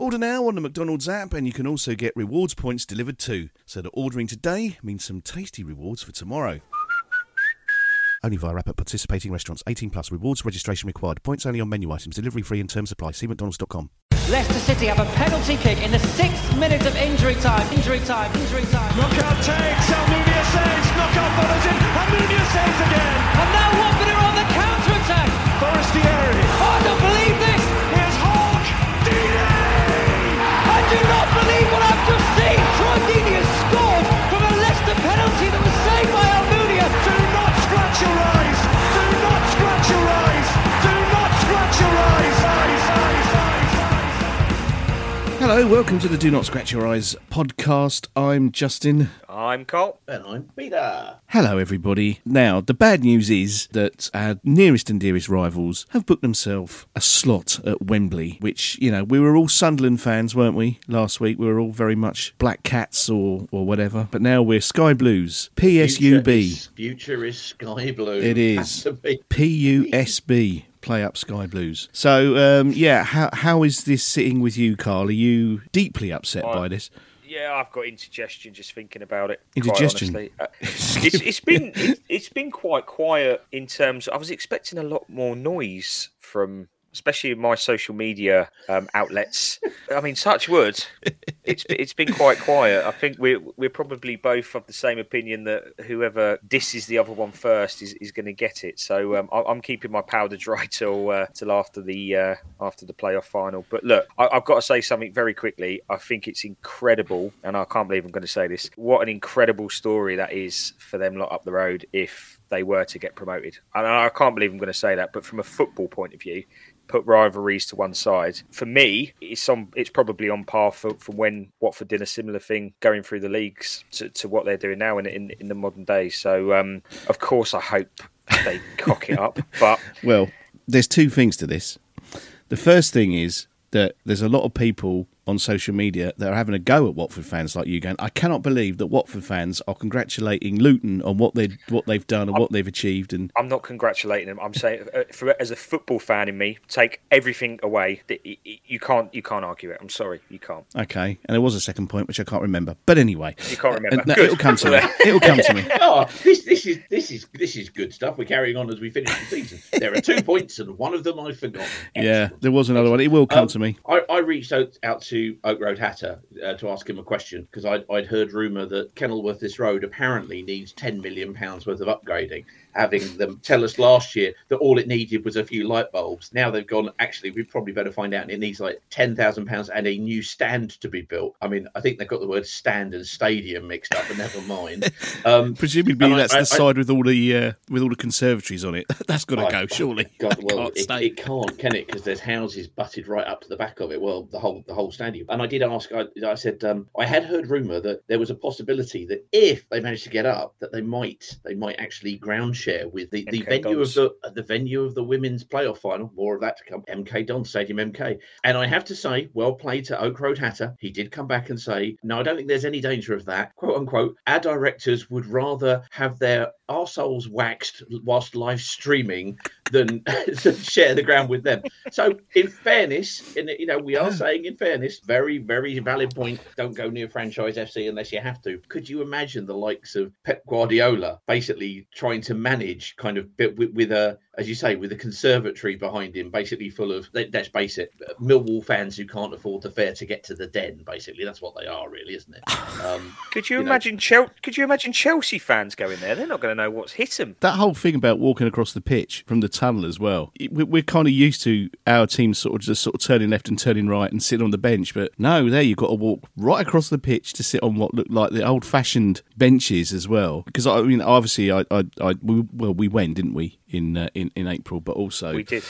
Order now on the McDonald's app, and you can also get rewards points delivered too. So that ordering today means some tasty rewards for tomorrow. Only via app at participating restaurants. 18 plus. Rewards registration required. Points only on menu items. Delivery free and terms of apply. See mcdonalds.com. Leicester City have a penalty kick in the sixth minute of injury time. Injury time. Injury time. Knockout takes, Almunia saves, Knockaert follows in, Almunia saves again. And now Watford are on the counter attack. Forestieri, Oh, I don't believe do not believe what I've just seen. Troy has scored from a Leicester penalty that was saved by Almunia. Do not scratch your eyes, do not scratch your eyes, do not scratch your eyes, eyes, eyes. Hello, welcome to the Do Not Scratch Your Eyes podcast. I'm Justin. I'm Cole. And I'm Peter. Hello, everybody. Now, the bad news is that our nearest and dearest rivals have booked themselves a slot at Wembley, which, you know, we were all Sunderland fans, weren't we, last week? We were all very much Black Cats or, or whatever. But now we're Sky Blues, Future PSUB. is, future is sky blue. It is. Has is. PUSB. Play up Sky Blues. So, um, yeah, how how is this sitting with you, Carl? Are you deeply upset by this? Yeah, I've got indigestion just thinking about it. Indigestion? Uh, it's, it's been it's, it's been quite quiet in terms. I was expecting a lot more noise from, especially in my social media um, outlets. I mean, such wood. It's it's been quite quiet. I think we're we're probably both of the same opinion that whoever disses the other one first is, is going to get it. So um, I, I'm keeping my powder dry till uh, till after the uh, after the playoff final. But look, I, I've got to say something very quickly. I think it's incredible, and I can't believe I'm going to say this. What an incredible story that is for them lot up the road if they were to get promoted. And I can't believe I'm going to say that, but from a football point of view, put rivalries to one side. For me, it's on. It's probably on par for, from when Watford did a similar thing going through the leagues to, to what they're doing now in in, in the modern day. So, um, of course, I hope they cock it up. But Well, there's two things to this. The first thing is that there's a lot of people on social media that are having a go at Watford fans like you going, I cannot believe that Watford fans are congratulating Luton on what they what they've done and what they've achieved and I'm not congratulating them. I'm saying, uh, for, as a football fan in me, take everything away. That y- y- You can't, you can't argue it. I'm sorry, you can't. okay. And there was a second point which I can't remember. But anyway. You can't remember. Uh, no, Good. it'll come to me. It'll come to me. Oh, this this is this is this is good stuff. We're carrying on as we finish the season. There are two points, and one of them I forgot. Yeah, there was another one. It will come Um, to me. I, I reached out, out to Oak Road Hatter uh, to ask him a question because I'd, I'd heard rumour that Kenilworth this road apparently needs ten million pounds worth of upgrading. Having them tell us last year that all it needed was a few light bulbs. Now they've gone. Actually, we probably better find out. It needs like ten thousand pounds and a new stand to be built. I mean, I think they've got the word stand and stadium mixed up, but never mind. Um, Presumably and I- that's I- the side with all the uh, with all the conservatories on it. That's got to Oh, go, surely. God, well, can't it, it can't, can it? Because there's houses butted right up to the back of it. Well, the whole the whole stadium. And I did ask. I, I said um, I had heard rumour that there was a possibility that if they managed to get up, that they might they might actually ground share with the, the MK venue Dons. of the uh, the venue of the women's playoff final. More of that to come. MK Don Stadium, MK. And I have to say, well played to Oak Road Hatter. He did come back and say, no, I don't think there's any danger of that. Quote unquote. Our directors would rather have their arseholes waxed whilst live streaming than share the ground with them. So, in fairness, in, you know, we are saying in fairness very, very valid point. Don't go near franchise FC unless you have to. Could you imagine the likes of Pep Guardiola basically trying to manage kind of with, with a, as you say, with a conservatory behind him, basically full of let, let's face it, Millwall fans who can't afford the fare to get to the den. Basically, that's what they are, really, isn't it? Um, Could you, you imagine Chel- Could you imagine Chelsea fans going there? They're not going to know what's hit them. That whole thing about walking across the pitch from the tunnel as well. we- We're kind of used to our team sort of just sort of turning left and turning right and sitting on the bench, but no, there you've got to walk right across the pitch to sit on what looked like the old-fashioned benches as well. Because I mean, obviously, I, I, I we, well, we went, didn't we, in uh, in in April? But also, We did.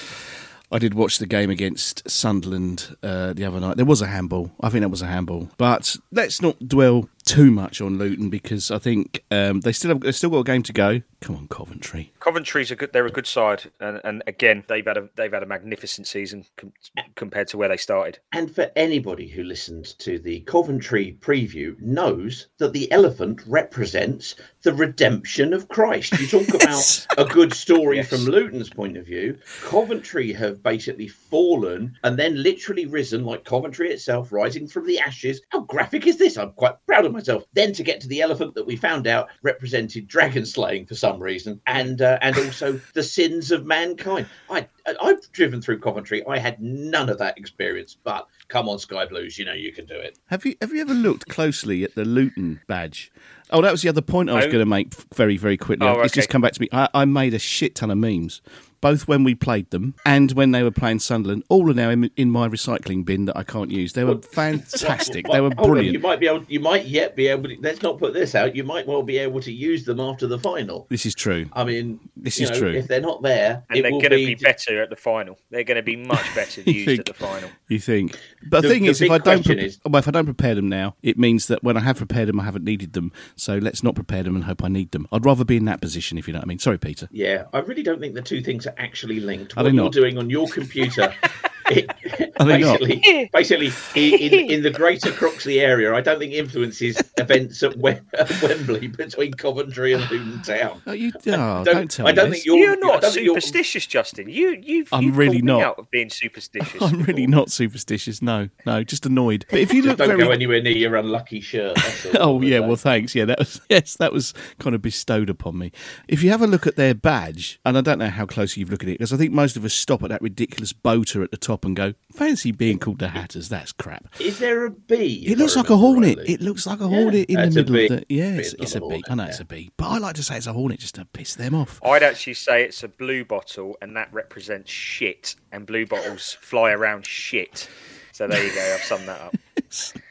I did watch the game against Sunderland uh, the other night. There was a handball. I think that was a handball. But let's not dwell too much on Luton because I think um, they still have they've still got a game to go. Come on, Coventry. Coventry's a good. They're a good side, and, and again, they've had a they've had a magnificent season com- compared to where they started. And for anybody who listened to the Coventry preview knows that the elephant represents the redemption of Christ. You talk about a good story Yes. from Luton's point of view. Coventry have basically fallen and then literally risen, like Coventry itself, rising from the ashes. How graphic is this? I'm quite proud of myself. Then to get to the elephant that we found out represented dragon slaying for some reason, and uh, and also the sins of mankind. I I've driven through Coventry. I had none of that experience, but come on, Sky Blues, you know you can do it. Have you have you ever looked closely at the Luton badge? Oh, that was the other point I was No. going to make very very quickly. Oh, It's just come back to me. I, I made a shit ton of memes. Both when we played them and when they were playing Sunderland, all are now in, in my recycling bin that I can't use. They were fantastic. They were brilliant. You might be able. You might yet be able. To, let's not put this out. You might well be able to use them after the final. This is true. I mean, This is know, true. If they're not there, And it they're going to be, be better at the final. They're going to be much better used think? at the final. You think? But the, The- thing the is, if I don't, pre- is- well, if I don't prepare them now, it means that when I have prepared them, I haven't needed them. So let's not prepare them and hope I need them. I'd rather be in that position, if you know what I mean. Sorry, Peter. Yeah, I really don't think the two things actually linked. What you're not? doing on your computer, it, Are they not? basically, basically in, in, in the greater Croxley area, I don't think influences events at, Wem- at Wembley between Coventry and Luton Town. Oh, you, oh, I don't, tell I don't this. think you're. You're not don't think you're- superstitious, Justin. You, you've, I'm you've really not. out of being superstitious. I'm really not superstitious. No, no, just annoyed. But if you look don't very, go anywhere near your unlucky shirt. Oh yeah, gonna well thanks. Yeah, that was yes, that was kind of bestowed upon me. If you have a look at their badge, and I don't know how closely you've looked at it, because I think most of us stop at that ridiculous boater at the top and go, "Fancy being called the Hatters? That's crap." Is there a bee? It if looks like a hornet. rightly? It looks like a Yeah, hornet in the middle bee. of the. Yeah, it's, it's it's a a bee. I know it's a bee, but I like to say it's a hornet just to piss them off. I'd actually say it's a blue bottle, and that represents shit. And blue bottles fly around shit. So there you go. I've summed that up.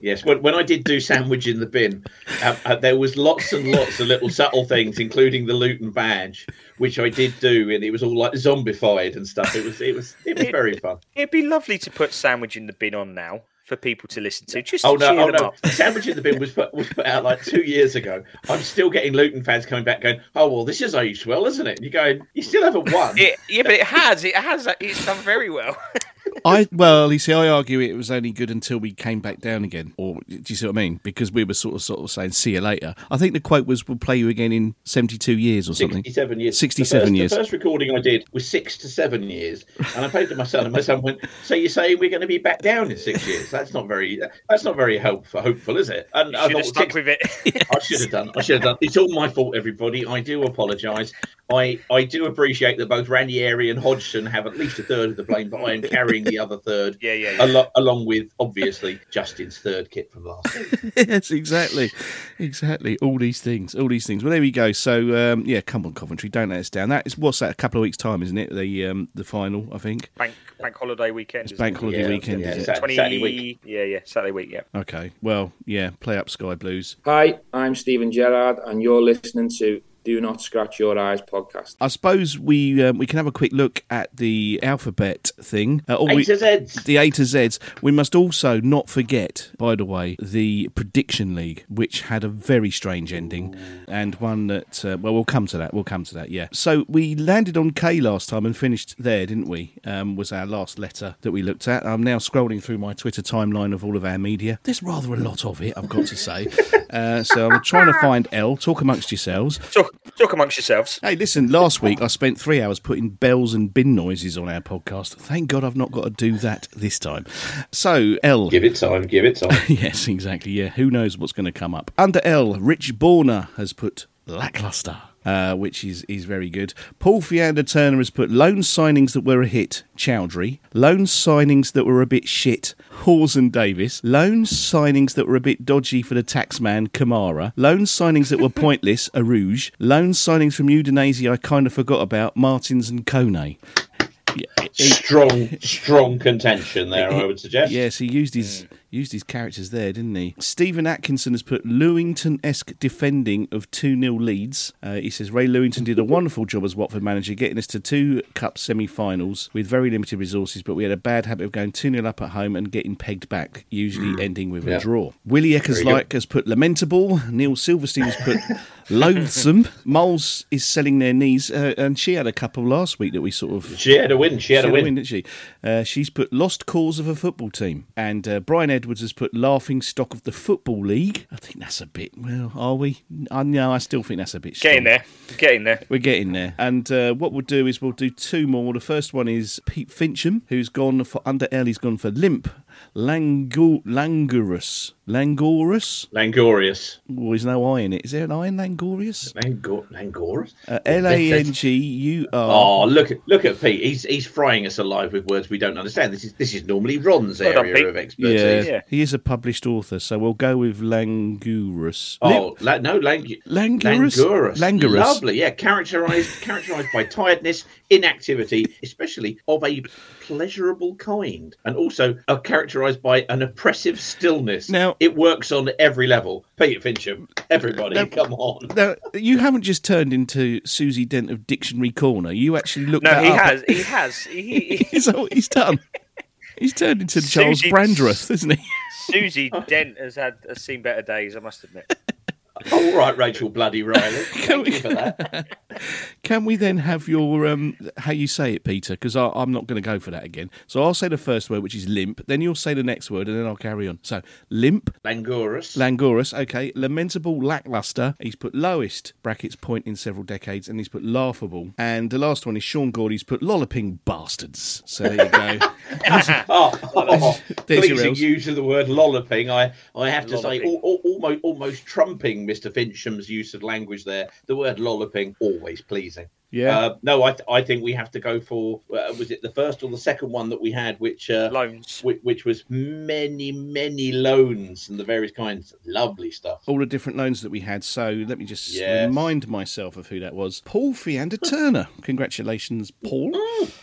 Yes, when, when I did do sandwich in the bin, uh, uh, there was lots and lots of little subtle things, including the Luton badge, which I did do, and it was all like zombified and stuff. It was it was it was very fun. It'd be lovely to put sandwich in the bin on now for people to listen to, just Oh to no, oh no! up. Sandwich in the bin was put, was put out like two years ago. I'm still getting Luton fans coming back going, "Oh well, this is aged well, isn't it?" And you're going, "You still haven't won." It, yeah, but it has. It has. It's done very well. I well, you see, I argue it was only good until we came back down again. Or do you see what I mean? Because we were sort of sort of saying, "See you later." I think the quote was, "We'll play you again in seventy-two years or something." 67 years. 67 the first, years. The first recording I did was six to seven years, and I played to my son, and my son went, "So you're saying we're going to be back down in six years? That's not very. That's not very hopeful, hopeful is it?" And You I should have thought, stuck with it. I should have done. I should have done. It's all my fault, everybody. I do apologise. I I do appreciate that both Randy, Ranieri and Hodgson have at least a third of the blame, but I am carrying the other third. Yeah, yeah, yeah. Alo- along with obviously Justin's third kit from last season. yes, exactly, exactly. All these things, all these things. Well, there we go. So, um, yeah, come on, Coventry, don't let us down. That is what's that? A couple of weeks' time, isn't it? The um, the final, I think. Bank bank holiday weekend. It's bank it? holiday Yeah, weekend, yeah, is it? Sat- Twenty. Saturday week. Yeah, yeah. Saturday week. Yeah. Okay. Well, yeah. Play up Sky Blues. Hi, I'm Steven Gerrard, and you're listening to Do Not Scratch Your Eyes podcast. I suppose we um, we can have a quick look at the alphabet thing. Uh, all A we- to Zs. The A to Zs. We must also not forget, by the way, the Prediction League, which had a very strange ending and one that, uh, well, we'll come to that. We'll come to that, yeah. So we landed on K last time and finished there, didn't we? Um, was our last letter that we looked at. I'm now scrolling through my Twitter timeline of all of our media. There's rather a lot of it, I've got to say. uh, so I'm trying to find L. Talk amongst yourselves. Talk, Talk amongst yourselves. Hey, listen, last week I spent three hours putting bells and bin noises on our podcast. Thank God I've not got to do that this time. So, L. Give it time. Give it time. yes, exactly. Yeah, who knows what's going to come up. Under L, Rich Borner has put lackluster. Uh, which is, is very good. Paul Fiander Turner has put loan signings that were a hit, Choudhury. Loan signings that were a bit shit, Hawes and Davis. Loan signings that were a bit dodgy for the taxman, Kamara. Loan signings that were pointless, Arouge. Loan signings from Udinese I kind of forgot about, Martins and Kone. strong, strong contention there. I would suggest. Yes, he used his used his characters there, didn't he? Stephen Atkinson has put Lewington-esque defending of 2-0 leads. Uh, he says Ray Lewington did a wonderful job as Watford manager, getting us to two cup semi-finals with very limited resources, but we had a bad habit of going 2-0 up at home and getting pegged back, usually ending with Yeah. a draw. Willie Eckers like has put lamentable. Neil Silverstein has put loathsome. Moles is selling their knees, uh, and she had a couple last week that we sort of She had a win. She had a win. didn't she? Uh, she's put lost cause of a football team, and uh, Brian Edwards has put laughing stock of the football league. I think that's a bit. Well, are we? I know. I still think that's a bit. Strong. Getting there. Getting there. We're getting there. And uh, what we'll do is we'll do two more. The first one is Pete Fincham, who's gone for under L. He's gone for limp. Langu- Langurus. Langorus? Langorious. Oh, there's no I in it. Is there an I in Langorius? Langor- Langorous. Uh, L A N G U R. Oh, look at look at Pete. He's he's frying us alive with words we don't understand. This is this is normally Ron's Well area Pete. of expertise. Yeah, he is a published author, so we'll go with Langurus. Oh la- no, Lang- Langurus? Langurus. Langurus. Lovely, yeah. Characterized characterized by tiredness, inactivity, especially of a pleasurable kind, and also are characterized by an oppressive stillness. Now- it works on every level. Peter Fincham, everybody, Now- come on. Now, you haven't just turned into Susie Dent of Dictionary Corner. You actually looked No, that he up. has. He has. He, he, He's, what he's done. He's turned into Charles Susie- Brandreth, isn't he? Susie Dent has had has seen better days. I must admit. All right, Rachel Bloody Riley. Thank you for that. Can we then have your um, how you say it, Peter? Because I'm not going to go for that again. So I'll say the first word, which is limp. Then you'll say the next word, and then I'll carry on. So limp, Langorus. Langorus, okay. Lamentable, lackluster. He's put lowest, brackets point in several decades, and he's put laughable. And the last one is Sean Gordy's put lolloping bastards. So there you go. oh, oh, There's your pleasing use of the word lolloping. I, I have to say, al- al- almost, almost trumping Mr. Fincham's use of language there. The word lolloping, always pleasing. Yeah. Uh, no, I, th- I think we have to go for uh, was it the first or the second one that we had, which uh, Loans. which, which was many, many loans and the various kinds. Of lovely stuff. all the different loans that we had. So let me just Yes. remind myself of who that was. Paul Fiander Turner. Congratulations, Paul.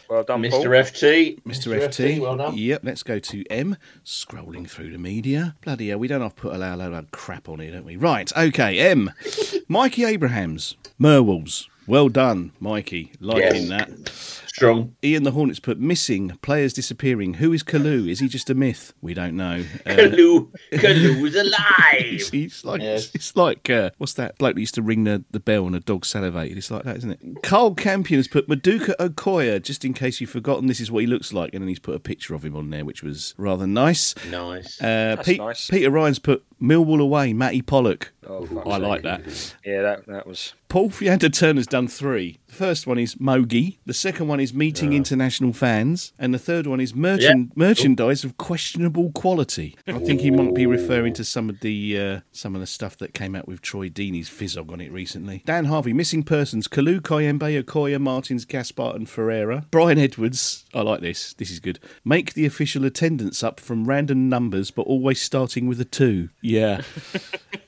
Well done, Mr. Paul. FT, Mr. FT. well done. Yep, let's go to M. Scrolling through the media. Bloody hell, we don't have to put a load of crap on here, don't we? Right, okay, M. Mikey Abrahams. Merwells. Well done, Mikey. Liking Yes. that. Strong. Ian the Hornets put missing, players disappearing. Who is Kalu? Is he just a myth? We don't know. Uh, Kalu, Kalu's alive. It's, it's like Yes. it's like uh, what's that bloke that used to ring the, the bell and a dog salivated? It's like that, isn't it? Karl Campion has put Maduka Okoye, just in case you've forgotten. This is what he looks like, and then he's put a picture of him on there, which was rather nice. Nice. Uh, That's Pete, nice. Peter Ryan's put Millwall away, Matty Pollock. Oh, fuck's I like that. Yeah, that that was. Paul Fiander Turner's done three. The first one is Mogi. The second one is meeting international fans, and the third one is merchan- merchandise of questionable quality. I think he might be referring to some of the uh, some of the stuff that came out with Troy Deeney's fizzog on it recently. Dan Harvey, missing persons: Kalu, Kayembe, Okoye, Martins, Gaspar, and Ferreira. Brian Edwards. I like this. This is good. Make the official attendance up from random numbers, but always starting with a two. Yeah.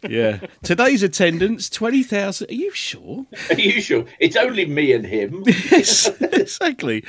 Yeah. Today's attendance, 20,000. Are you sure? Are you sure? It's only me and him. yes, exactly.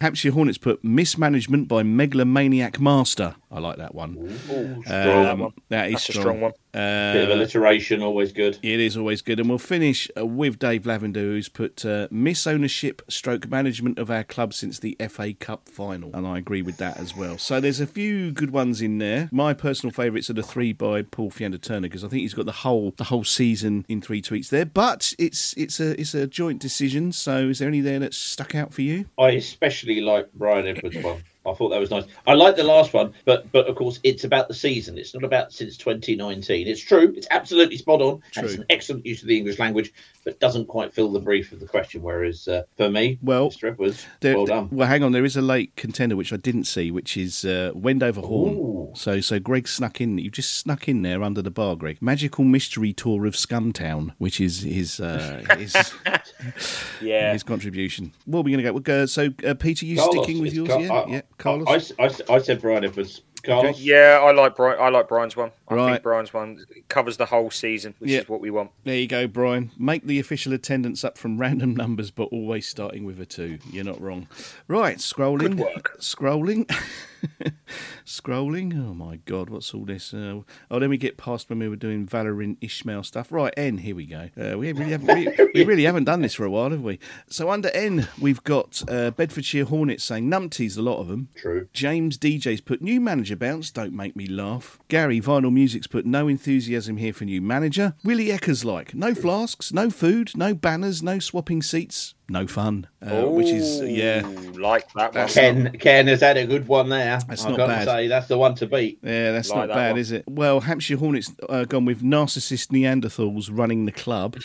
Hampshire Hornets put mismanagement by megalomaniac master. I like that one. Strong. Um, that is That's a strong. strong one. Bit of Uh, alliteration, always good. it is always good. And we'll finish uh, with Dave Lavender, who's put uh, misownership stroke management of our club since the FA Cup final. And I agree with that as well. So there's a few good ones in there. My personal favourites are the three by Paul Fiander Turner because I think he's got the whole the whole season in three tweets there. But it's it's a it's a joint decision. So is there any there that stuck out for you? I especially like Brian Edwards' one. I thought that was nice. I like the last one, but but of course it's about the season. It's not about since 2019. It's true. It's absolutely spot on. And it's an excellent use of the English language, but doesn't quite fill the brief of the question. Whereas uh, for me, Well, Mr. Edwards, There- well done. Well, hang on. There is a late contender which I didn't see, which is uh, Wendover Horn. Ooh. So, so Greg snuck in. You just snuck in there under the bar, Greg. Magical Mystery Tour of Scumtown, which is his uh, his, Yeah. his contribution. What are we going to go? Uh, so, uh, Peter, you Carlos, sticking with yours? Car- yeah, I- yeah. I, Carlos. I, I, I said Brian Edwards. Carlos. Yeah, I like Brian. I like Brian's one. I Right. think Brian's one covers the whole season, which Yeah. is what we want. There you go, Brian. Make the official attendance up from random numbers, but always starting with a two. You're not wrong. Right, scrolling. Good work. Scrolling. scrolling. Oh my God, what's all this? Uh, oh, then we get past when we were doing Valérien Ismaël stuff. Right, N. Here we go. Uh, we really haven't. We, we really haven't done this for a while, have we? So under N, we've got uh, Bedfordshire Hornets saying numpties. A lot of them. True. James DJ's put new manager bounce, don't make me laugh. Gary Vinyl Music's put no enthusiasm here for new manager. Willie Eckers like no flasks, no food, no banners, no swapping seats, no fun. Uh, which is yeah, like that one. That's Ken Ken has had a good one there. That's I've not got bad. to say that's the one to beat. yeah, that's Like not that bad, one. is it? Well, Hampshire Hornets uh, gone with narcissist Neanderthals running the club.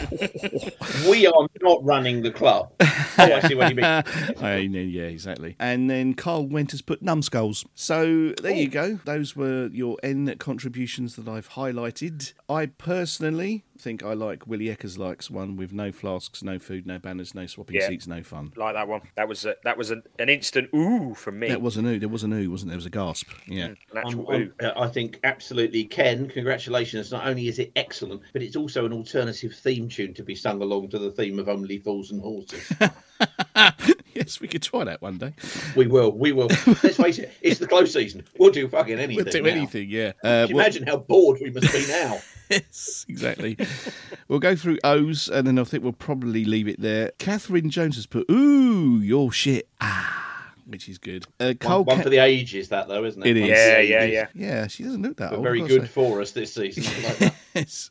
We are not running the club. Oh, I see what you mean. I know, yeah, exactly. And then Carl Winters put numbskulls. So there you go. Those were your N contributions that I've highlighted. I personally think I like Willie Eckers likes one with no flasks, no food, no banners, no swapping Yeah. seats, no fun. Like that one. That was a, that was an, an instant ooh from me. That was an ooh. There was an ooh, wasn't there? There was a gasp. Yeah. Mm, an I'm- um, um, ooh. I'm- uh, I think absolutely, Ken. Congratulations! Not only is it excellent, but it's also an alternative theme tune to be sung along to the theme of "Only Fools and Horses." yes, we could try that one day. we will, we will. Let's face it, it's the close season. We'll do fucking anything. We'll do now. anything, yeah. Uh, Can you well- imagine how bored we must be now? yes, exactly. we'll go through O's and then I think we'll probably leave it there. Catherine Jones has put, ooh, your shit. Ah, which is good. Uh, Cole One, one Ca- for the ages, that though, isn't it? It is. One for the Yeah, yeah, yeah. Yeah, she doesn't look that But old. very good say. for us this season. Like that. Yes.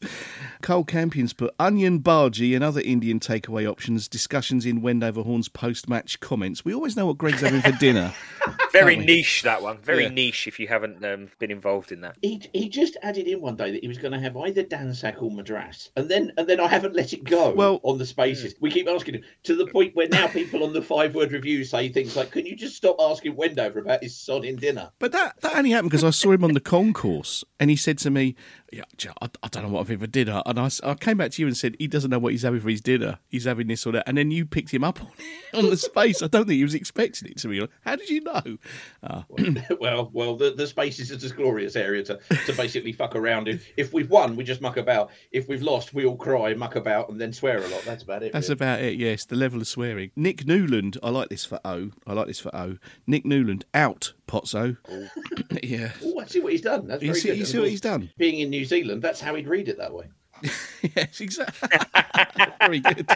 Karl Campion's put onion bhaji and other Indian takeaway options, discussions in Wendover Horn's post match comments. We always know what Greg's having for dinner. Very niche that one. Very Yeah. niche if you haven't um, been involved in that. He, he just added in one day that he was going to have either Dhansak or Madras, and then and then I haven't let it go. Well- on the spaces, we keep asking him to the point where now people on the five word review say things like, "Can you just stop asking Wendover about his sodding dinner?" But that, that only happened because I saw him on the concourse and he said to me, yeah, I, I don't know what having for dinner. And I came back to you and said, he doesn't know what he's having for his dinner. He's having this or that. And then you picked him up on, on the space. I don't think he was expecting it to be. How did you know? Ah, well, well, the, the spaces is a glorious area to, to basically fuck around. in. if we've won, we just muck about. If we've lost, we all cry, muck about, and then swear a lot. That's about it. That's really. about it, yes. The level of swearing. Nick Nieuwland, I like this for O. I like this for O. Nick Nieuwland, out, Pozzo. yeah. Oh, I see what he's done. That's You very see- good. you see what he's done? Being in New Zealand, that's how he'd read it that way. yes, exactly. Very good.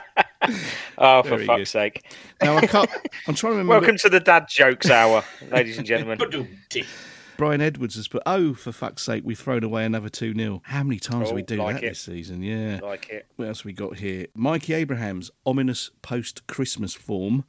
Oh, for Very fuck's good. sake. Now, I can't, I'm trying to remember. Welcome to the Dad Jokes Hour, ladies and gentlemen. Brian Edwards has put, oh, for fuck's sake, we've thrown away another 2 0. How many times do Oh, we do like that it. this season? Yeah. Like it. What else we got here? Mikey Abraham's ominous post Christmas form.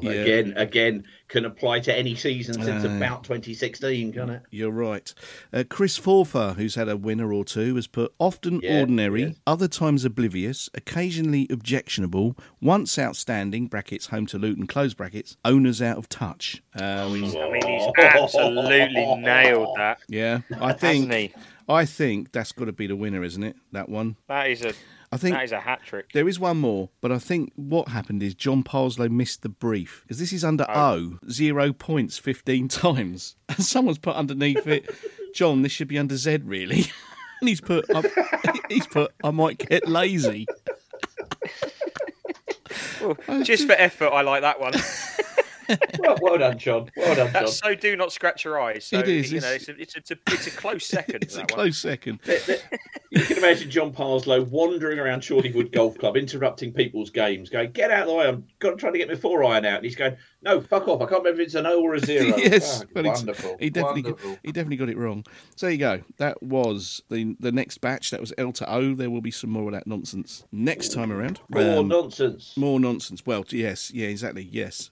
Yeah. Again, again, can apply to any season since Aye. about 2016, can it? You're right. Uh, Chris Forfer, who's had a winner or two, has put often Yeah, ordinary, yeah. other times oblivious, occasionally objectionable, once outstanding, brackets, home to Luton, close brackets, owners out of touch. Um, I mean, he's absolutely nailed that, yeah, I think. hasn't he? I think that's got to be the winner, isn't it? That one. That is a I think that is a hat trick. There is one more, but I think what happened is John Parslow missed the brief because this is under oh. O, zero points 15 times. And someone's put underneath it, John, this should be under Z, really. and he's put, I, he's put, I might get lazy. Well, just for effort, I like that one. Well, well done, John. Well done, John. That's so do not scratch your eyes. So, It is, You know, it's- it's a, it's a, it's a, it's a close second. It's a that one. close second. You can imagine John Parslow wandering around Chorleywood Golf Club, interrupting people's games, going, "Get out of the way! I'm trying to get my four iron out." And he's going, "No, fuck off! I can't remember if it's an O or a zero. yes, Fuck, but wonderful. he definitely wonderful. he definitely got it wrong. So there you go. That was the the next batch. That was L to O. There will be some more of that nonsense next time around. More Um, nonsense. More nonsense. Well, yes, yeah, exactly. Yes.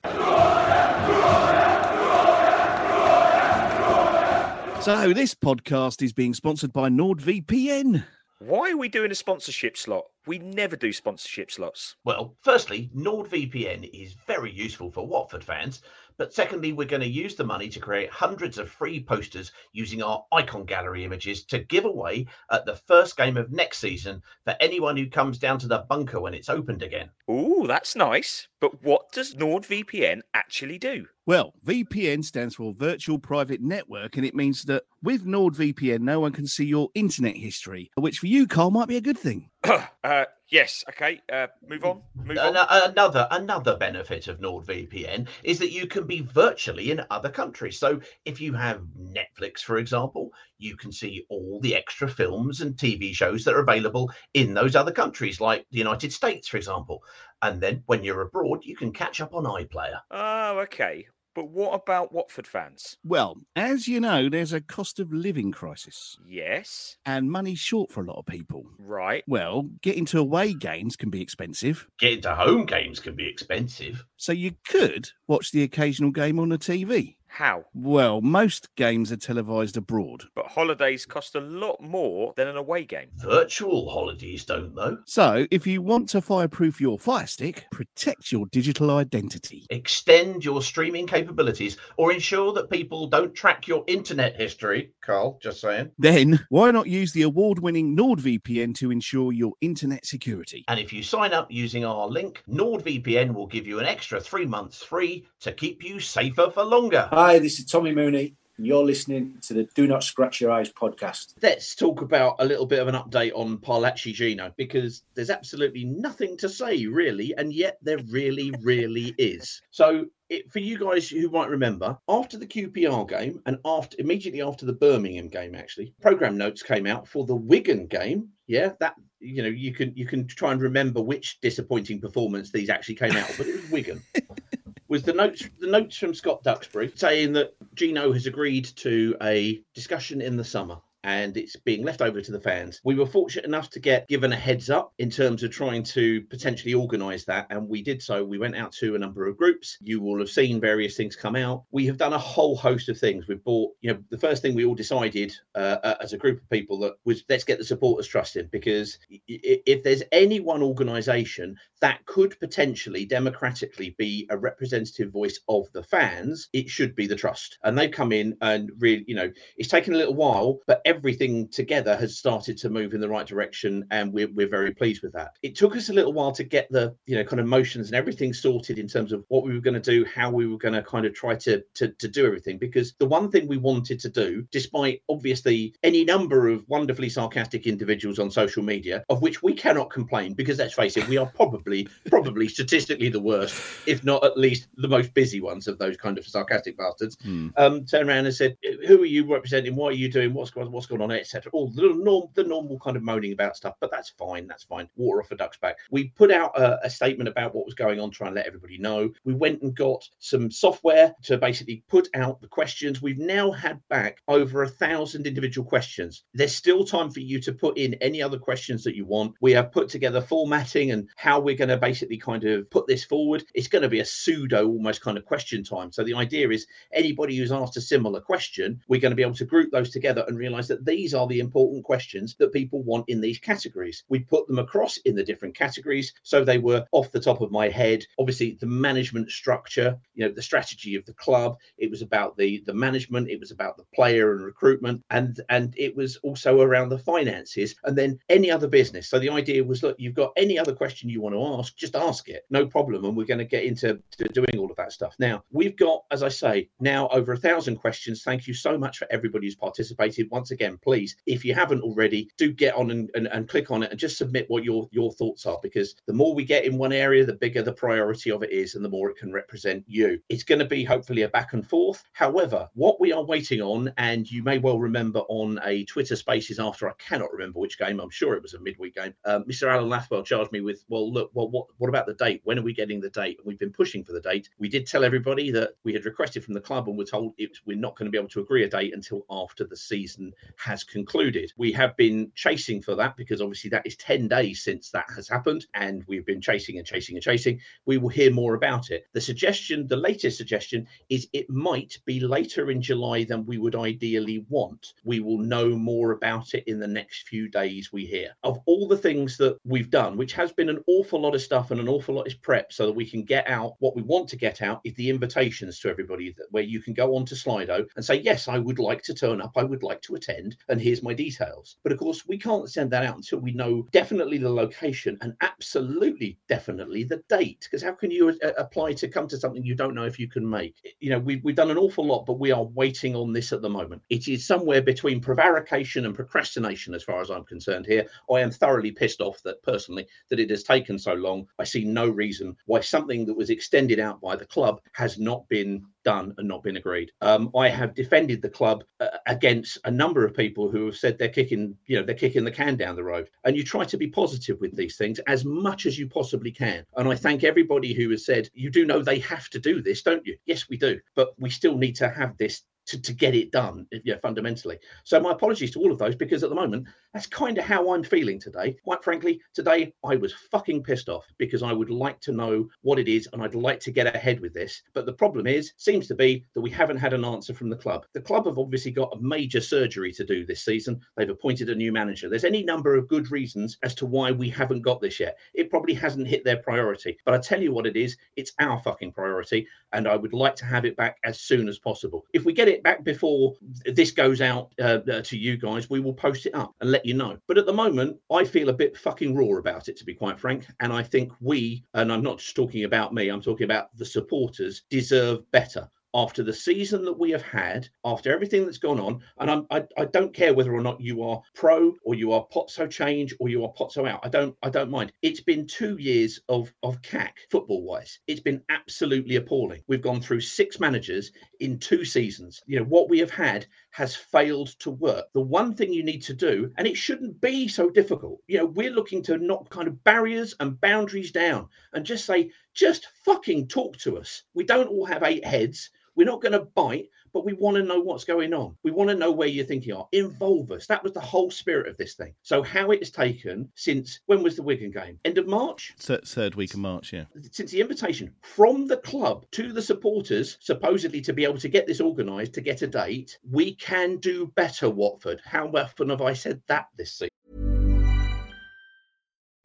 So this podcast is being sponsored by NordVPN. Why are we doing a sponsorship slot? We never do sponsorship slots. Well, firstly, NordVPN is very useful for Watford fans but secondly, we're going to use the money to create hundreds of free posters using our icon gallery images to give away at the first game of next season for anyone who comes down to the bunker when it's opened again. Ooh, that's nice. But what does NordVPN actually do? Well, VPN stands for Virtual Private Network, and it means that with NordVPN, no one can see your internet history, which for you, Carl, might be a good thing. uh, yes. Okay. Uh, move on. Move on. Another another benefit of NordVPN is that you can be virtually in other countries. So if you have Netflix, for example, you can see all the extra films and TV shows that are available in those other countries, like the United States, for example. And then when you're abroad, you can catch up on iPlayer. Oh, okay. But what about Watford fans? Well, as you know, there's a cost of living crisis Yes. and money's short for a lot of people. Right. Well, getting to away games can be expensive, Getting to home games can be expensive. so you could watch the occasional game on the TV. How? Well, most games are televised abroad. But holidays cost a lot more than an away game. Virtual holidays don't though. So, if you want to fireproof your Fire Stick, protect your digital identity. Extend your streaming capabilities or ensure that people don't track your internet history. Carl, just saying. Then, why not use the award winning NordVPN to ensure your internet security? And if you sign up using our link, NordVPN will give you an extra three months free to keep you safer for longer. Hi, this is Tommy Mooney, and you're listening to the Do Not Scratch Your Eyes podcast. Let's talk about a little bit of an update on Parlaci Gino because there's absolutely nothing to say, really, and yet there really, really is. So, it, for you guys who might remember, after the QPR game and after immediately after the Birmingham game, actually, program notes came out for the Wigan game. Yeah, that you know you can you can try and remember which disappointing performance these actually came out, of, but it was Wigan. was the notes the notes from Scott Duxbury saying that Gino has agreed to a discussion in the summer and it's being left over to the fans. We were fortunate enough to get given a heads up in terms of trying to potentially organise that, and we did so. We went out to a number of groups. You will have seen various things come out. We have done a whole host of things. We've bought, you know, the first thing we all decided uh, uh, as a group of people that was let's get the supporters trust in because if there's any one organisation that could potentially democratically be a representative voice of the fans, it should be the trust. And they've come in and really, you know, it's taken a little while, but everything together has started to move in the right direction, and we're, we're very pleased with that. It took us a little while to get the, you know, kind of motions and everything sorted in terms of what we were going to do, how we were going to kind of try to, to to do everything. Because the one thing we wanted to do, despite obviously any number of wonderfully sarcastic individuals on social media, of which we cannot complain, because let's face it, we are probably probably statistically the worst, if not at least the most busy ones of those kind of sarcastic bastards um, turned around and said, "Who are you representing? What are you doing? What's going what's going on, etc." All the norm, the normal kind of moaning about stuff, but that's fine. That's fine. Water off a duck's back. We put out a, a statement about what was going on, trying to let everybody know. We went and got some software to basically put out the questions. We've now had back over a thousand individual questions. There's still time for you to put in any other questions that you want. We have put together formatting and how we're going to basically kind of put this forward. It's going to be a pseudo almost kind of question time. So the idea is anybody who's asked a similar question, we're going to be able to group those together and realize that these are the important questions that people want in these categories. We put them across in the different categories. So they were off the top of my head. Obviously, the management structure, you know, the strategy of the club. It was about the the management. It was about the player and recruitment, and and it was also around the finances, and then any other business. So the idea was, look, you've got any other question you want to ask, just ask it, no problem, and we're going to get into to doing all of that stuff. Now we've got, as I say, now over a thousand questions. Thank you so much for everybody who's participated. Once again, please, if you haven't already, do get on and, and, and click on it and just submit what your your thoughts are, because the more we get in one area, the bigger the priority of it is, and the more it can represent you. It's going to be hopefully a back and forth. However, what we are waiting on, and you may well remember on a Twitter Spaces after I cannot remember which game, I'm sure it was a midweek game. Uh, Mr. Alan Lathwell charged me with, well, look, well, what what about the date? When are we getting the date? And we've been pushing for the date. We did tell everybody that we had requested from the club, and we're told it, we're not going to be able to agree a date until after the season has concluded. We have been chasing for that because obviously that is 10 days since that has happened, and we've been chasing and chasing and chasing. We will hear more about it. The suggestion, the latest suggestion, is it might be later in July than we would ideally want. We will know more about it in the next few days we hear. Of all the things that we've done, which has been an awful lot of stuff and an awful lot is prep so that we can get out what we want to get out is the invitations to everybody that where you can go on to Slido and say, Yes, I would like to turn up, I would like to attend, and here's my details. But of course, we can't send that out until we know definitely the location and absolutely definitely the date. Because how can you uh, apply to come to something you don't know if you can make? You know, we've, we've done an awful lot, but we are waiting on this at the moment. It is somewhere between prevarication and procrastination, as far as I'm concerned here. I am thoroughly pissed off that personally that it has taken so long. I see no reason why something that was extended out by the club has not been done and not been agreed. Um, I have defended the club uh, against a number of people who have said they're kicking, you know, they're kicking the can down the road. And you try to be positive with these things as much as you possibly can. And I thank everybody who has said, you do know they have to do this, don't you? Yes, we do. But we still need to have this to, to get it done, yeah, fundamentally. So my apologies to all of those because at the moment that's kind of how I'm feeling today. Quite frankly, today I was fucking pissed off because I would like to know what it is and I'd like to get ahead with this. But the problem is, seems to be that we haven't had an answer from the club. The club have obviously got a major surgery to do this season. They've appointed a new manager. There's any number of good reasons as to why we haven't got this yet. It probably hasn't hit their priority. But I tell you what it is, it's our fucking priority. And I would like to have it back as soon as possible. If we get it back before this goes out uh, uh, to you guys, we will post it up and let you know. But at the moment, I feel a bit fucking raw about it, to be quite frank. And I think we, and I'm not just talking about me, I'm talking about the supporters, deserve better after the season that we have had, after everything that's gone on, and I'm, I, I don't care whether or not you are pro or you are Pozzo change or you are Pozzo out. I don't I don't mind. It's been two years of of CAC football wise. It's been absolutely appalling. We've gone through six managers in two seasons. You know what we have had has failed to work. The one thing you need to do, and it shouldn't be so difficult. You know we're looking to knock kind of barriers and boundaries down and just say just fucking talk to us. We don't all have eight heads. We're not going to bite, but we want to know what's going on. We want to know where you're thinking are. Involve us. That was the whole spirit of this thing. So how it has taken since when was the Wigan game? End of March? Third, third week of March, yeah. Since the invitation from the club to the supporters, supposedly to be able to get this organised, to get a date, we can do better, Watford. How often have I said that this season?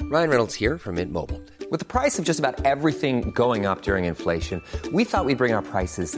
Ryan Reynolds here from Mint Mobile. With the price of just about everything going up during inflation, we thought we'd bring our prices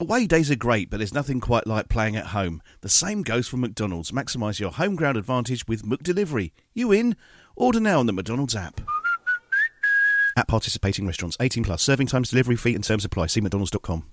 Away days are great, but there's nothing quite like playing at home. The same goes for McDonald's. Maximise your home ground advantage with McDelivery. You in? Order now on the McDonald's app. At participating restaurants, 18 plus, serving times, delivery fee, and terms apply. See McDonald's.com.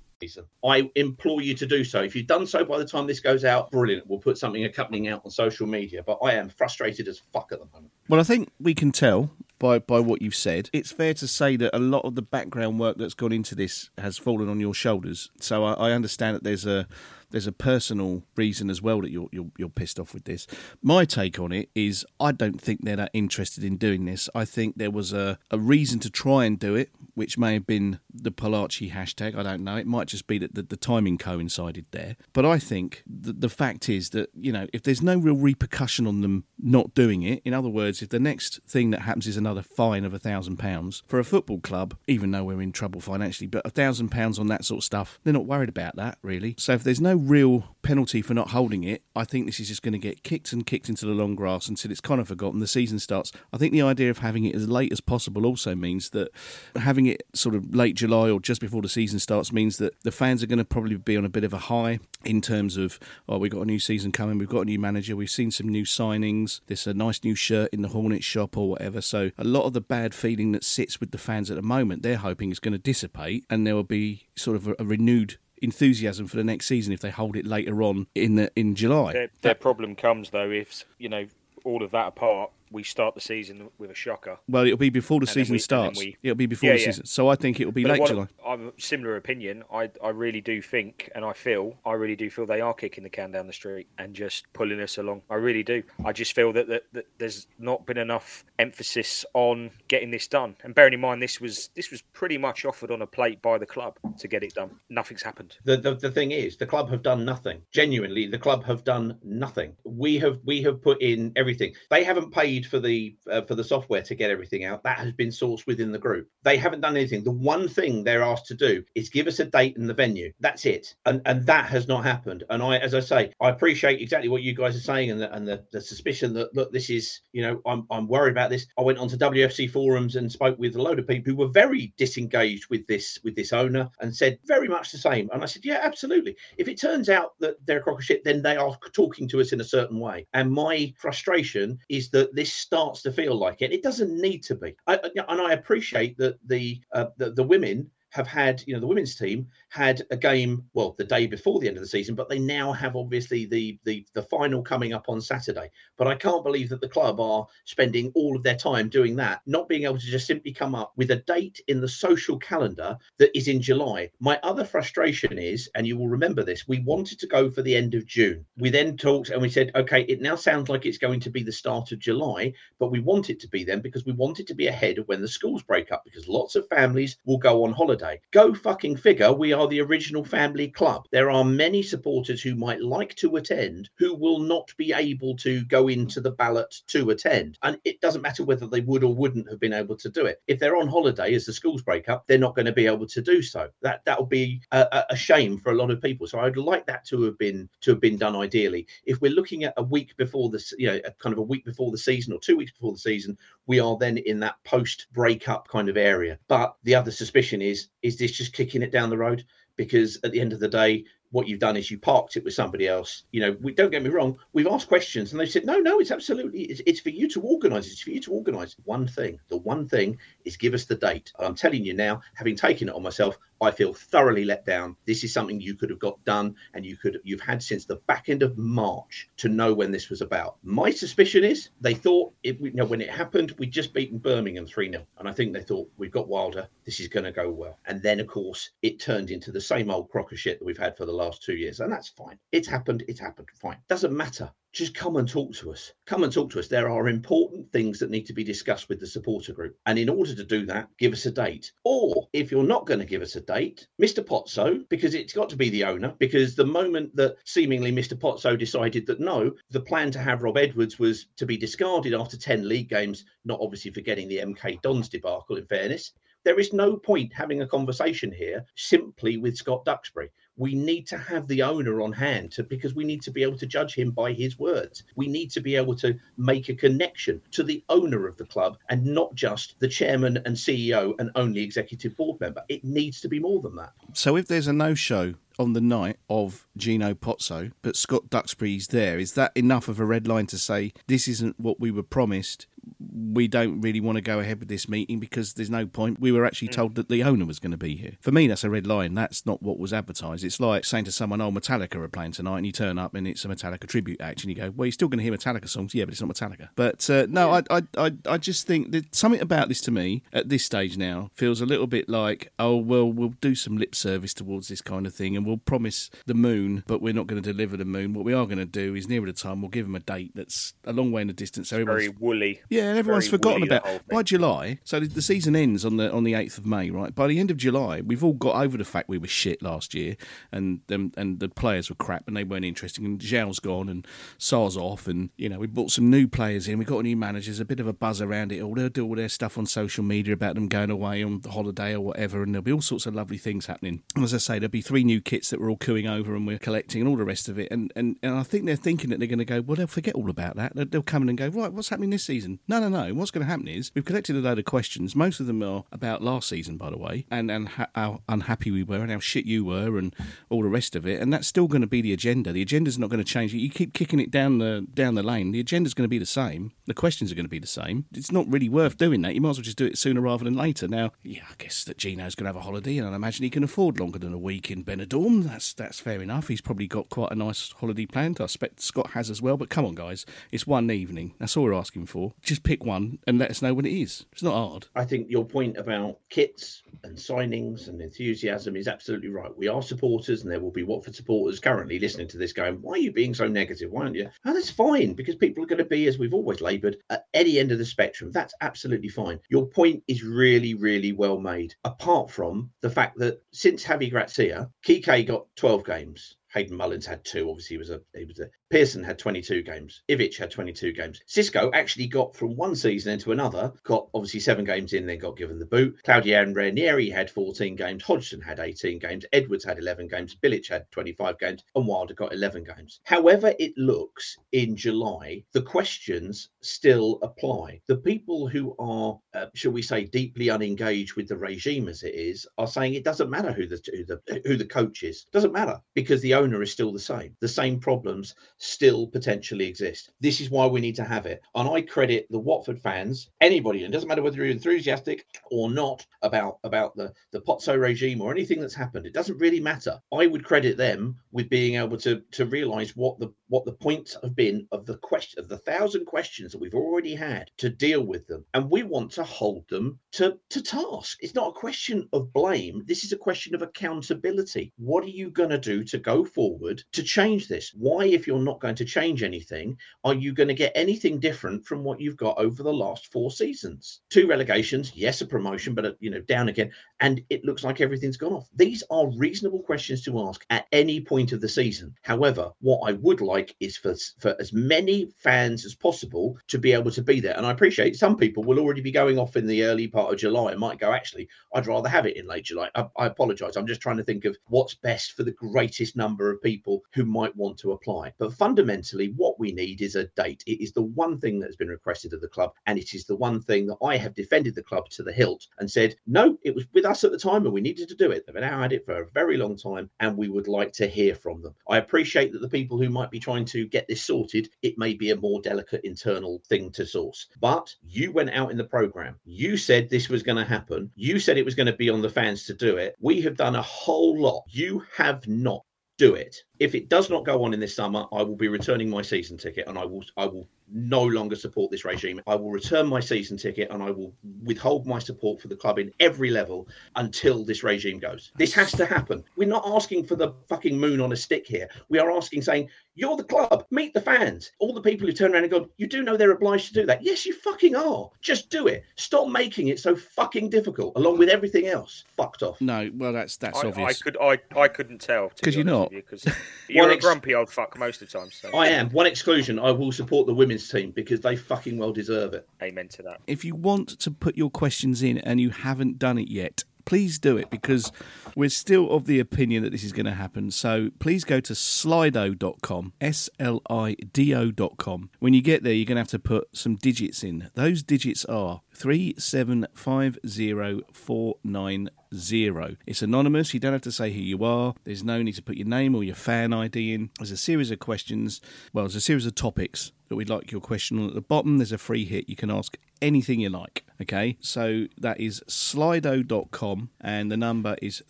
I implore you to do so. If you've done so by the time this goes out, brilliant. We'll put something accompanying out on social media. But I am frustrated as fuck at the moment. Well, I think we can tell by by what you've said. It's fair to say that a lot of the background work that's gone into this has fallen on your shoulders. So I, I understand that there's a there's a personal reason as well that you're, you're you're pissed off with this. My take on it is I don't think they're that interested in doing this. I think there was a, a reason to try and do it, which may have been the Parlaci hashtag. I don't know. It might just be that the, the timing coincided there. But I think the, the fact is that you know if there's no real repercussion on them not doing it, in other words, if the next thing that happens is another fine of a thousand pounds for a football club, even though we're in trouble financially, but a thousand pounds on that sort of stuff, they're not worried about that really. So if there's no real penalty for not holding it, I think this is just going to get kicked and kicked into the long grass until it's kind of forgotten. The season starts. I think the idea of having it as late as possible also means that having it sort of late July or just before the season starts means that the fans are going to probably be on a bit of a high in terms of, oh, we've got a new season coming, we've got a new manager, we've seen some new signings, there's a nice new shirt in the Hornet shop or whatever. So a lot of the bad feeling that sits with the fans at the moment, they're hoping is going to dissipate and there will be sort of a, a renewed enthusiasm for the next season if they hold it later on in the in July. Their, their problem comes though if you know all of that apart. We start the season with a shocker. Well, it'll be before the And season we- starts. we- it'll be before Yeah, the yeah. season. So I think it'll be But late July. I'm a similar opinion. I I really do think, and I feel, I really do feel they are kicking the can down the street and just pulling us along. I really do. I just feel that that, that there's not been enough emphasis on getting this done. And bearing in mind, this was this was pretty much offered on a plate by the club to get it done. Nothing's happened. The, the the thing is, the club have done nothing. Genuinely, the club have done nothing. We have we have put in everything. They haven't paid for the uh, for the software to get everything out. That has been sourced within the group. They haven't done anything. The one thing they're asked to do is give us a date and the venue. That's it. And and that has not happened. And I, as I say, I appreciate exactly what you guys are saying and the and the, the suspicion that look, this is you know I'm I'm worried about this. I went onto WFC forums and spoke with a load of people who were very disengaged with this with this owner and said very much the same. And I said, yeah, absolutely. If it turns out that they're a crock of shit, then they are talking to us in a certain way. And my frustration is that this starts to feel like it. It doesn't need to be. I- and I appreciate that the, uh, the the women have had, you know, the women's team had a game, well, the day before the end of the season, but they now have obviously the the the final coming up on Saturday. But I can't believe that the club are spending all of their time doing that, not being able to just simply come up with a date in the social calendar that is in July. My other frustration is, and you will remember this, we wanted to go for the end of June. We then talked and we said, okay, it now sounds like it's going to be the start of July, but we want it to be then because we want it to be ahead of when the schools break up because lots of families will go on holiday. Go fucking figure, we are the original family club. There are many supporters who might like to attend who will not be able to go into the ballot to attend. And it doesn't matter whether they would or wouldn't have been able to do it. If they're on holiday as the schools break up, they're not going to be able to do so. That that would be a, a- shame for a lot of people. So I'd like that to have been to have been done ideally. If we're looking at a week before this, you know, kind of a week before the season or two weeks before the season, we are then in that post breakup kind of area. But the other suspicion is is this just kicking it down the road? Because at the end of the day, what you've done is you parked it with somebody else. You know, we don't get me wrong. We've asked questions and they said, no, no, it's absolutely, it's, it's for you to organise. It's for you to organise. One thing, the one thing is give us the date. I'm telling you now, having taken it on myself, I feel thoroughly let down. This is something you could have got done and you could you've had since the back end of March to know when this was about. My suspicion is they thought it, you know, when it happened, we'd just beaten Birmingham 3 0. And I think they thought we've got Wilder, this is going to go well. And then, of course, it turned into the same old crock of shit that we've had for the last two years. And that's fine. It's happened. It's happened. Fine. Doesn't matter. Just come and talk to us. Come and talk to us. There are important things that need to be discussed with the supporter group. And in order to do that, give us a date. Or if you're not going to give us a date, Mr. Pozzo, because it's got to be the owner, because the moment that seemingly Mr. Pozzo decided that no, the plan to have Rob Edwards was to be discarded after 10 league games, not obviously forgetting the MK Dons debacle, in fairness, there is no point having a conversation here simply with Scott Duxbury. We need to have the owner on hand to, because we need to be able to judge him by his words. We need to be able to make a connection to the owner of the club and not just the chairman and CEO and only executive board member. It needs to be more than that. So if there's a no show on the night of Gino Pozzo, but Scott Duxbury's there, is that enough of a red line to say this isn't what we were promised? We don't really want to go ahead with this meeting because there's no point. We were actually told that the owner was going to be here. For me, that's a red line. That's not what was advertised. It's like saying to someone, "Oh, Metallica are playing tonight," and you turn up and it's a Metallica tribute act, and you go, "Well, you're still going to hear Metallica songs, yeah, but it's not Metallica." But uh, no, I, I, I, I just think that something about this to me at this stage now feels a little bit like, "Oh, well, we'll do some lip service towards this kind of thing, and we'll promise the moon, but we're not going to deliver the moon. What we are going to do is nearer the time, we'll give them a date that's a long way in the distance, so Very woolly. Yeah, and everyone's very forgotten about by July. So the, the season ends on the on the eighth of May, right? By the end of July, we've all got over the fact we were shit last year, and them and the players were crap and they weren't interesting. And João's gone and Sarr's off, and you know we brought some new players in. We got a new managers, a bit of a buzz around it all. They'll do all their stuff on social media about them going away on holiday or whatever, and there'll be all sorts of lovely things happening. And as I say, there'll be three new kits that we're all cooing over and we're collecting and all the rest of it. And and, and I think they're thinking that they're going to go, well, they'll forget all about that. They'll, they'll come in and go, right, what's happening this season? No, no, no. What's going to happen is we've collected a load of questions. Most of them are about last season, by the way, and and ha- how unhappy we were and how shit you were and all the rest of it. And that's still going to be the agenda. The agenda's not going to change. You keep kicking it down the down the lane. The agenda's going to be the same. The questions are going to be the same. It's not really worth doing that. You might as well just do it sooner rather than later. Now, yeah, I guess that Gino's going to have a holiday, and I imagine he can afford longer than a week in Benidorm. That's that's fair enough. He's probably got quite a nice holiday planned. I expect Scott has as well. But come on, guys, it's one evening. That's all we're asking for. Just pick one and let us know when it is. It's not hard. I think your point about kits and signings and enthusiasm is absolutely right. We are supporters, and there will be Watford supporters currently listening to this going, Why are you being so negative? Why aren't you? And that's fine because people are going to be, as we've always laboured, at any end of the spectrum. That's absolutely fine. Your point is really, really well made, apart from the fact that since Javi Gracia, Quique got 12 games. Hayden Mullins had two. Obviously, he was a he was a Pearson had 22 games. Ivic had 22 games. Xisco actually got from one season into another, got obviously seven games in, then got given the boot. Claudio and Ranieri had 14 games. Hodgson had 18 games. Edwards had 11 games. Bilic had 25 games. And Wilder got 11 games. However, it looks in July, the questions still apply. The people who are, uh, shall we say, deeply unengaged with the regime as it is, are saying it doesn't matter who the who the who the coach is. It Doesn't matter because the owner is still the same. The same problems still potentially exist. This is why we need to have it. And I credit the Watford fans, anybody, and it doesn't matter whether you're enthusiastic or not about, about the, the Pozzo regime or anything that's happened. It doesn't really matter. I would credit them with being able to, to realise what the what the points have been of the question of the thousand questions that we've already had to deal with them. And we want to hold them to, to task. It's not a question of blame. This is a question of accountability. What are you going to do to go forward to change this? Why, if you're not going to change anything, are you going to get anything different from what you've got over the last four seasons? Two relegations, yes, a promotion, but uh, you know, down again, and it looks like everything's gone off. These are reasonable questions to ask at any point of the season. However, what I would like is for for as many fans as possible to be able to be there. And I appreciate some people will already be going off in the early part of July and might go, actually, I'd rather have it in late July. I, I apologize. I'm just trying to think of what's best for the greatest number of people who might want to apply. But fundamentally, what we need is a date. It is the one thing that has been requested of the club, and it is the one thing that I have defended the club to the hilt and said, no, it was with us at the time and we needed to do it. They've now had it for a very long time, and we would like to hear from them. I appreciate that the people who might be trying to get this sorted, it may be a more delicate internal thing to source. But you went out in the program. You said this was going to happen. You said it was going to be on the fans to do it. We have done a whole lot. You have not do it. If it does not go on in this summer, I will be returning my season ticket and I will I will no longer support this regime. I will return my season ticket and I will withhold my support for the club in every level until this regime goes. This has to happen. We're not asking for the fucking moon on a stick here. We are asking, saying, You're the club, meet the fans. All the people who turn around and go, You do know they're obliged to do that. Yes, you fucking are. Just do it. Stop making it so fucking difficult, along with everything else. Fucked off. No, well, that's that's I, obvious. I could I, I couldn't tell 'Cause you're not. because you're One a ex- grumpy old fuck most of the time. So I am. One exclusion, I will support the women's team because they fucking well deserve it. amen to that. if you want to put your questions in and you haven't done it yet, please do it because we're still of the opinion that this is going to happen. So please go to slido.com, S L I D O.com. When you get there, you're going to have to put some digits in. Those digits are 3750490. It's anonymous. You don't have to say who you are. There's no need to put your name or your fan ID in. There's a series of questions. Well, there's a series of topics that we'd like your question on. At the bottom, there's a free hit. You can ask anything you like. Okay, so that is slido.com and the number is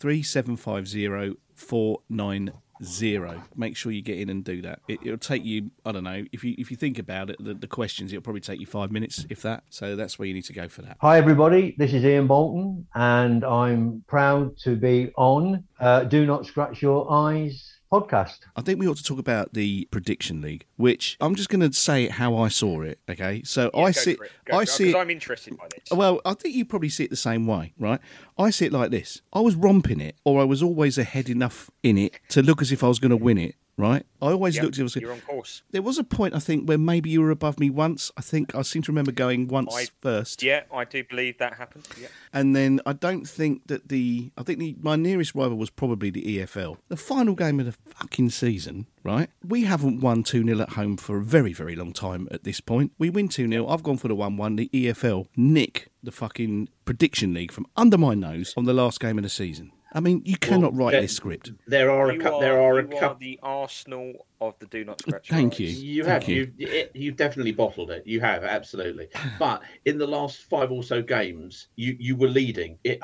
3750490. Make sure you get in and do that. It, it'll take you, I don't know, if you if you think about it, the, the questions, it'll probably take you five minutes, if that. So that's where you need to go for that. Hi, everybody. This is Ian Bolton, and I'm proud to be on uh, Do Not Scratch Your Eyes podcast. I think we ought to talk about the prediction league, which I'm just going to say how I saw it. Okay, so I go see, for it. Go I for it, see 'cause it. I'm interested by this. Well, I think you probably see it the same way, right? I see it like this: I was romping it, or I was always ahead enough in it to look as if I was going to win it. Right? I always Yep, looked. At it, you're on course. There was a point I think where maybe you were above me once. I think I seem to remember going once I- first. Yeah, I do believe that happened. Yeah. And then I don't think that the I think the, my nearest rival was probably the EFL. The final game of the fucking season, right? We haven't won 2 0 at home for a very, very long time at this point. We win 2 0. I've gone for the 1 1. The EFL nick the fucking prediction league from under my nose on the last game of the season. I mean, you cannot write there- this script. There are a You cou- are, there are a you couple. are the Arsenal of the Do Not uh, Scratch. Thank Your you. Eyes. You Thank have you. you it, you've definitely bottled it. You have absolutely. But in the last five or so games, you you were leading. It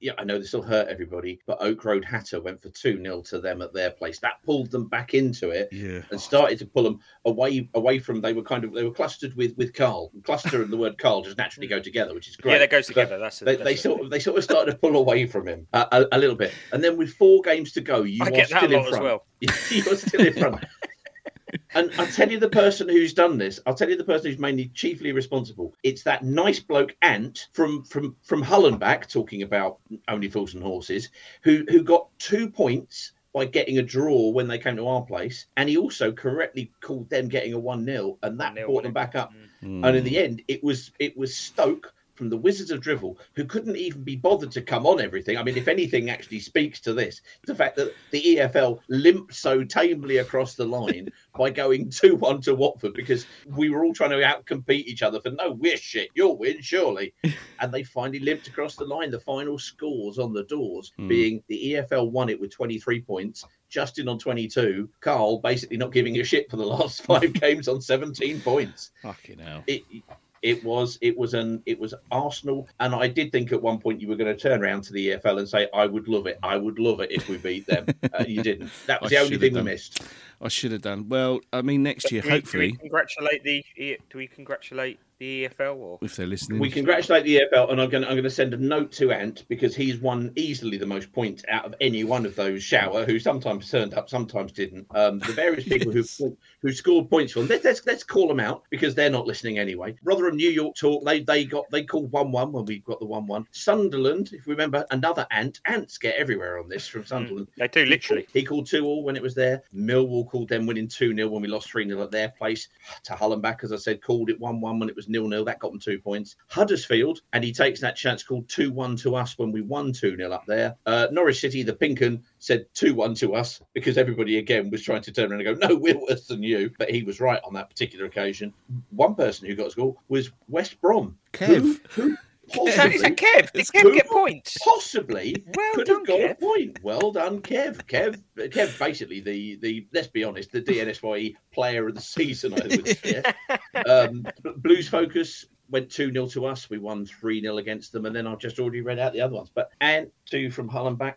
yeah, I know this will hurt everybody, but Oak Road Hatter went for two 0 to them at their place. That pulled them back into it Yeah. and started to pull them away away from. They were kind of they were clustered with with Carl. Cluster and the word Carl just naturally go together, which is great. Yeah, that goes So together. That's a, they, that's they a- sort of they sort of started to pull away from him a, a, little bit, and then with four games to go, you I are get that still a in lot as front. well. You're still in front. And I'll tell you the person who's done this. I'll tell you the person who's mainly chiefly responsible. It's that nice bloke Ant from from from Hullenbach, talking about only fools and horses, who who got two points by getting a draw when they came to our place, and he also correctly called them getting a one 0 and that 1-0, brought them back up. Mm. And in the end, it was it was Stoke from the Wizards of Drivel who couldn't even be bothered to come on everything. I mean, if anything actually speaks to this, the fact that the EFL limped so tamely across the line by going 2 1 to Watford because we were all trying to outcompete each other for no, we're shit, you'll win, surely. and they finally limped across the line. The final scores on the doors Hmm. being the EFL won it with 23 points. Justin on 22, Carl basically not giving a shit for the last five games on 17 points Fucking hell. it it was it was an it was Arsenal, and I did think at one point you were going to turn around to the EFL and say, "I would love it, I would love it if we beat them." uh, you didn't. That was I the only thing have we missed. I should have done. Well, I mean, next year, Do we- we hopefully, congratulate the E- do we congratulate the EFL or if they're listening. We congratulate the EFL, and I'm going to, I'm going to send a note to Ant because he's won easily the most points out of any one of those shower who sometimes turned up, sometimes didn't. Um, the various people Yes. who who scored points for them. Let's, let's let's call them out because they're not listening anyway. Rotherham, New York talk. They they got they called one one when we got the one one. Sunderland, if you remember, another Ant. Ants get everywhere on this from Sunderland. they do literally. He called 2 all when it was there. Millwall called them winning 2 0 when we lost 3 0 at their place. To Hullenbach, as I said, called it 1 1 when it was 0 0. That got them two points. Huddersfield, and he takes that chance, called 2 1 to us when we won 2 0 up there. Uh, Norwich City, the Pink'un, said 2 1 to us because everybody again was trying to turn around and go, no, we're worse than you. But he was right on that particular occasion. One person who got a goal was West Brom. Kev. Who, who Is that, is that Kev? Did Kev get points? possibly Well could done, have got a Kev. point. Well done, Kev. Kev, Kev, basically the the let's be honest, the DNSYE player of the season. I would say. um, Blues Focus went two 0 to us. We won three 0 against them, and then I've just already read out the other ones. But and two from Hullenbach.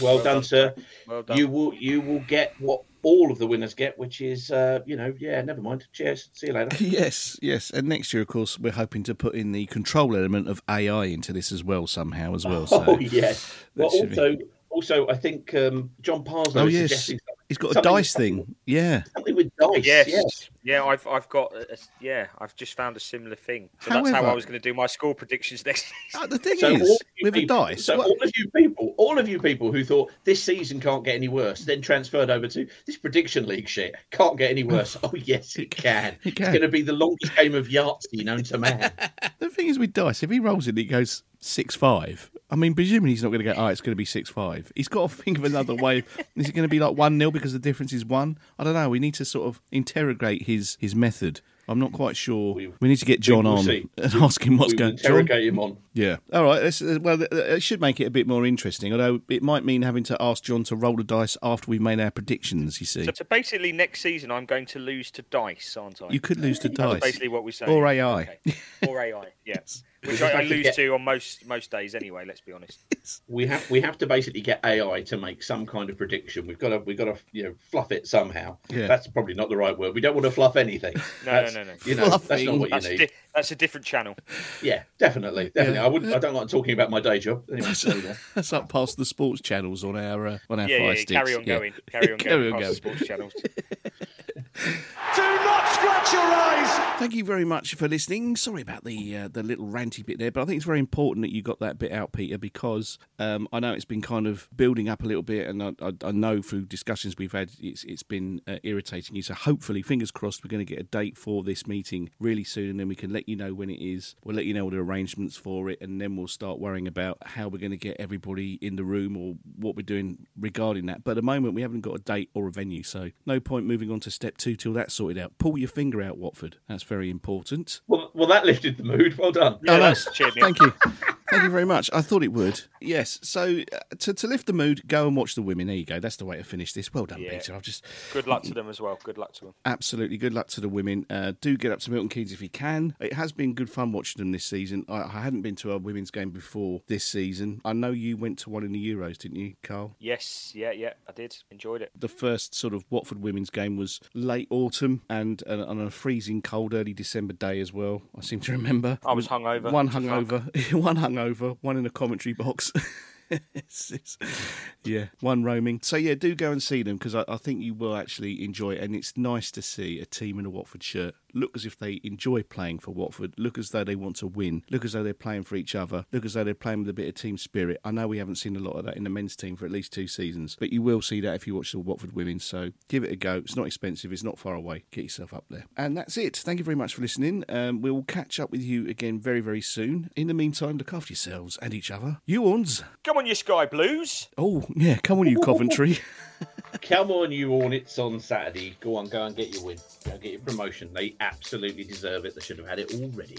Well, Well done, done. sir. Well done. You will you will get what all of the winners get, which is uh, you know yeah. Never mind. Cheers. See you later. Yes, yes. And next year, of course, we're hoping to put in the control element of AI into this as well, somehow, as well. So oh yes. Well, should be- also, also, I think um, John Parslow Oh, is yes. suggesting He's got a dice thing. Yeah. Something with dice. Yes. Yes. Yeah, I've I've got a, a- yeah, I've just found a similar thing. So that's how I was going to do my score predictions next season. Uh, the thing So is, of you with a dice, so what- all of you people, all of you people who thought this season can't get any worse, then transferred over to this prediction league shit can't get any worse. Oh yes, it can. It can. It's going to be the longest game of Yahtzee known to man. the thing is with dice, if he rolls it, he goes six five. I mean, presumably he's not going to go. Oh, it's going to be six five. He's got to think of another way. Is it going to be like one 0 because the difference is one? I don't know. We need to sort of interrogate his his method. I'm not quite sure. We, need to get John will on see. and ask him what's we will going. John? interrogate him on. Yeah. All right. Let's, uh, well, it should make it a bit more interesting. Although it might mean having to ask John to roll the dice after we've made our predictions. You see, So, so basically, next season I'm going to lose to dice, aren't I? you could lose to dice. That's dice. basically what we're saying. Or AI. Okay. Or AI, yeah. Which just I, I have to lose get- to on most most days anyway. Let's be honest. We have we have to basically get AI to make some kind of prediction. We've got to we've got to you know fluff it somehow. Yeah. That's probably not the right word. We don't want to fluff anything. No, That's- no, no, no. You know, that's not what you That's, need. di- that's a different channel. Yeah, definitely, definitely. Yeah. I wouldn't. I don't like talking about my day job. Anyway, That's, there you go. that's up past the sports channels on our uh, on our Yeah, fire yeah, yeah, sticks. carry on Yeah. going. Carry on Carry going on past the going. sports channels. Do not scratch your eyes. Thank you very much for listening. Sorry about the uh, the little ranty bit there, but I think it's very important that you got that bit out, Peter, because um, I know it's been kind of building up a little bit, and I, I, I know through discussions we've had, it's it's been uh, irritating you. So hopefully, fingers crossed, we're going to get a date for this meeting really soon, and then we can let you know when it is. We'll let you know all the arrangements for it, and then we'll start worrying about how we're going to get everybody in the room or what we're doing regarding that. But at the moment, we haven't got a date or a venue, so no point moving on to step two till that's sorted out. Pull your finger out, Watford. That's very important. Well, well, that lifted the mood. Well done. Oh, yeah, Oh, no. that's cheered. Thank you. Thank you very much. I thought it would. Yes. So uh, to, to lift the mood, go and watch the women. There you go. That's the way to finish this. Well done, Yeah. Peter. I've just Good luck to them as well. Good luck to them. Absolutely. Good luck to the women. Uh, do get up to Milton Keynes if you can. It has been good fun watching them this season. I, I hadn't been to a women's game before this season. I know you went to one in the Euros, didn't you, Carl? Yes, yeah, yeah, I did. Enjoyed it. The first sort of Watford women's game was late autumn and uh, on a freezing cold early December day as well. I seem to remember. I was hungover. One hungover, one hungover, one in a commentary box. Yeah, one roaming. So yeah, do go and see them because I, I think you will actually enjoy it, and it's nice to see a team in a Watford shirt look as if they enjoy playing for Watford, look as though they want to win, look as though they're playing for each other, look as though they're playing with a bit of team spirit. I know we haven't seen a lot of that in the men's team for at least two seasons, but you will see that if you watch the Watford women. So give it a go. It's not expensive. It's not far away. Get yourself up there. And that's it. Thank you very much for listening. Um, we will catch up with you again very, very soon. In the meantime, look after yourselves and each other. You ons. Come on, you Sky Blues. Oh, yeah, come on, you Coventry. Come on, you Hornets on Saturday. Go on, go and get your win. Go and get your promotion. They absolutely deserve it. They should have had it already.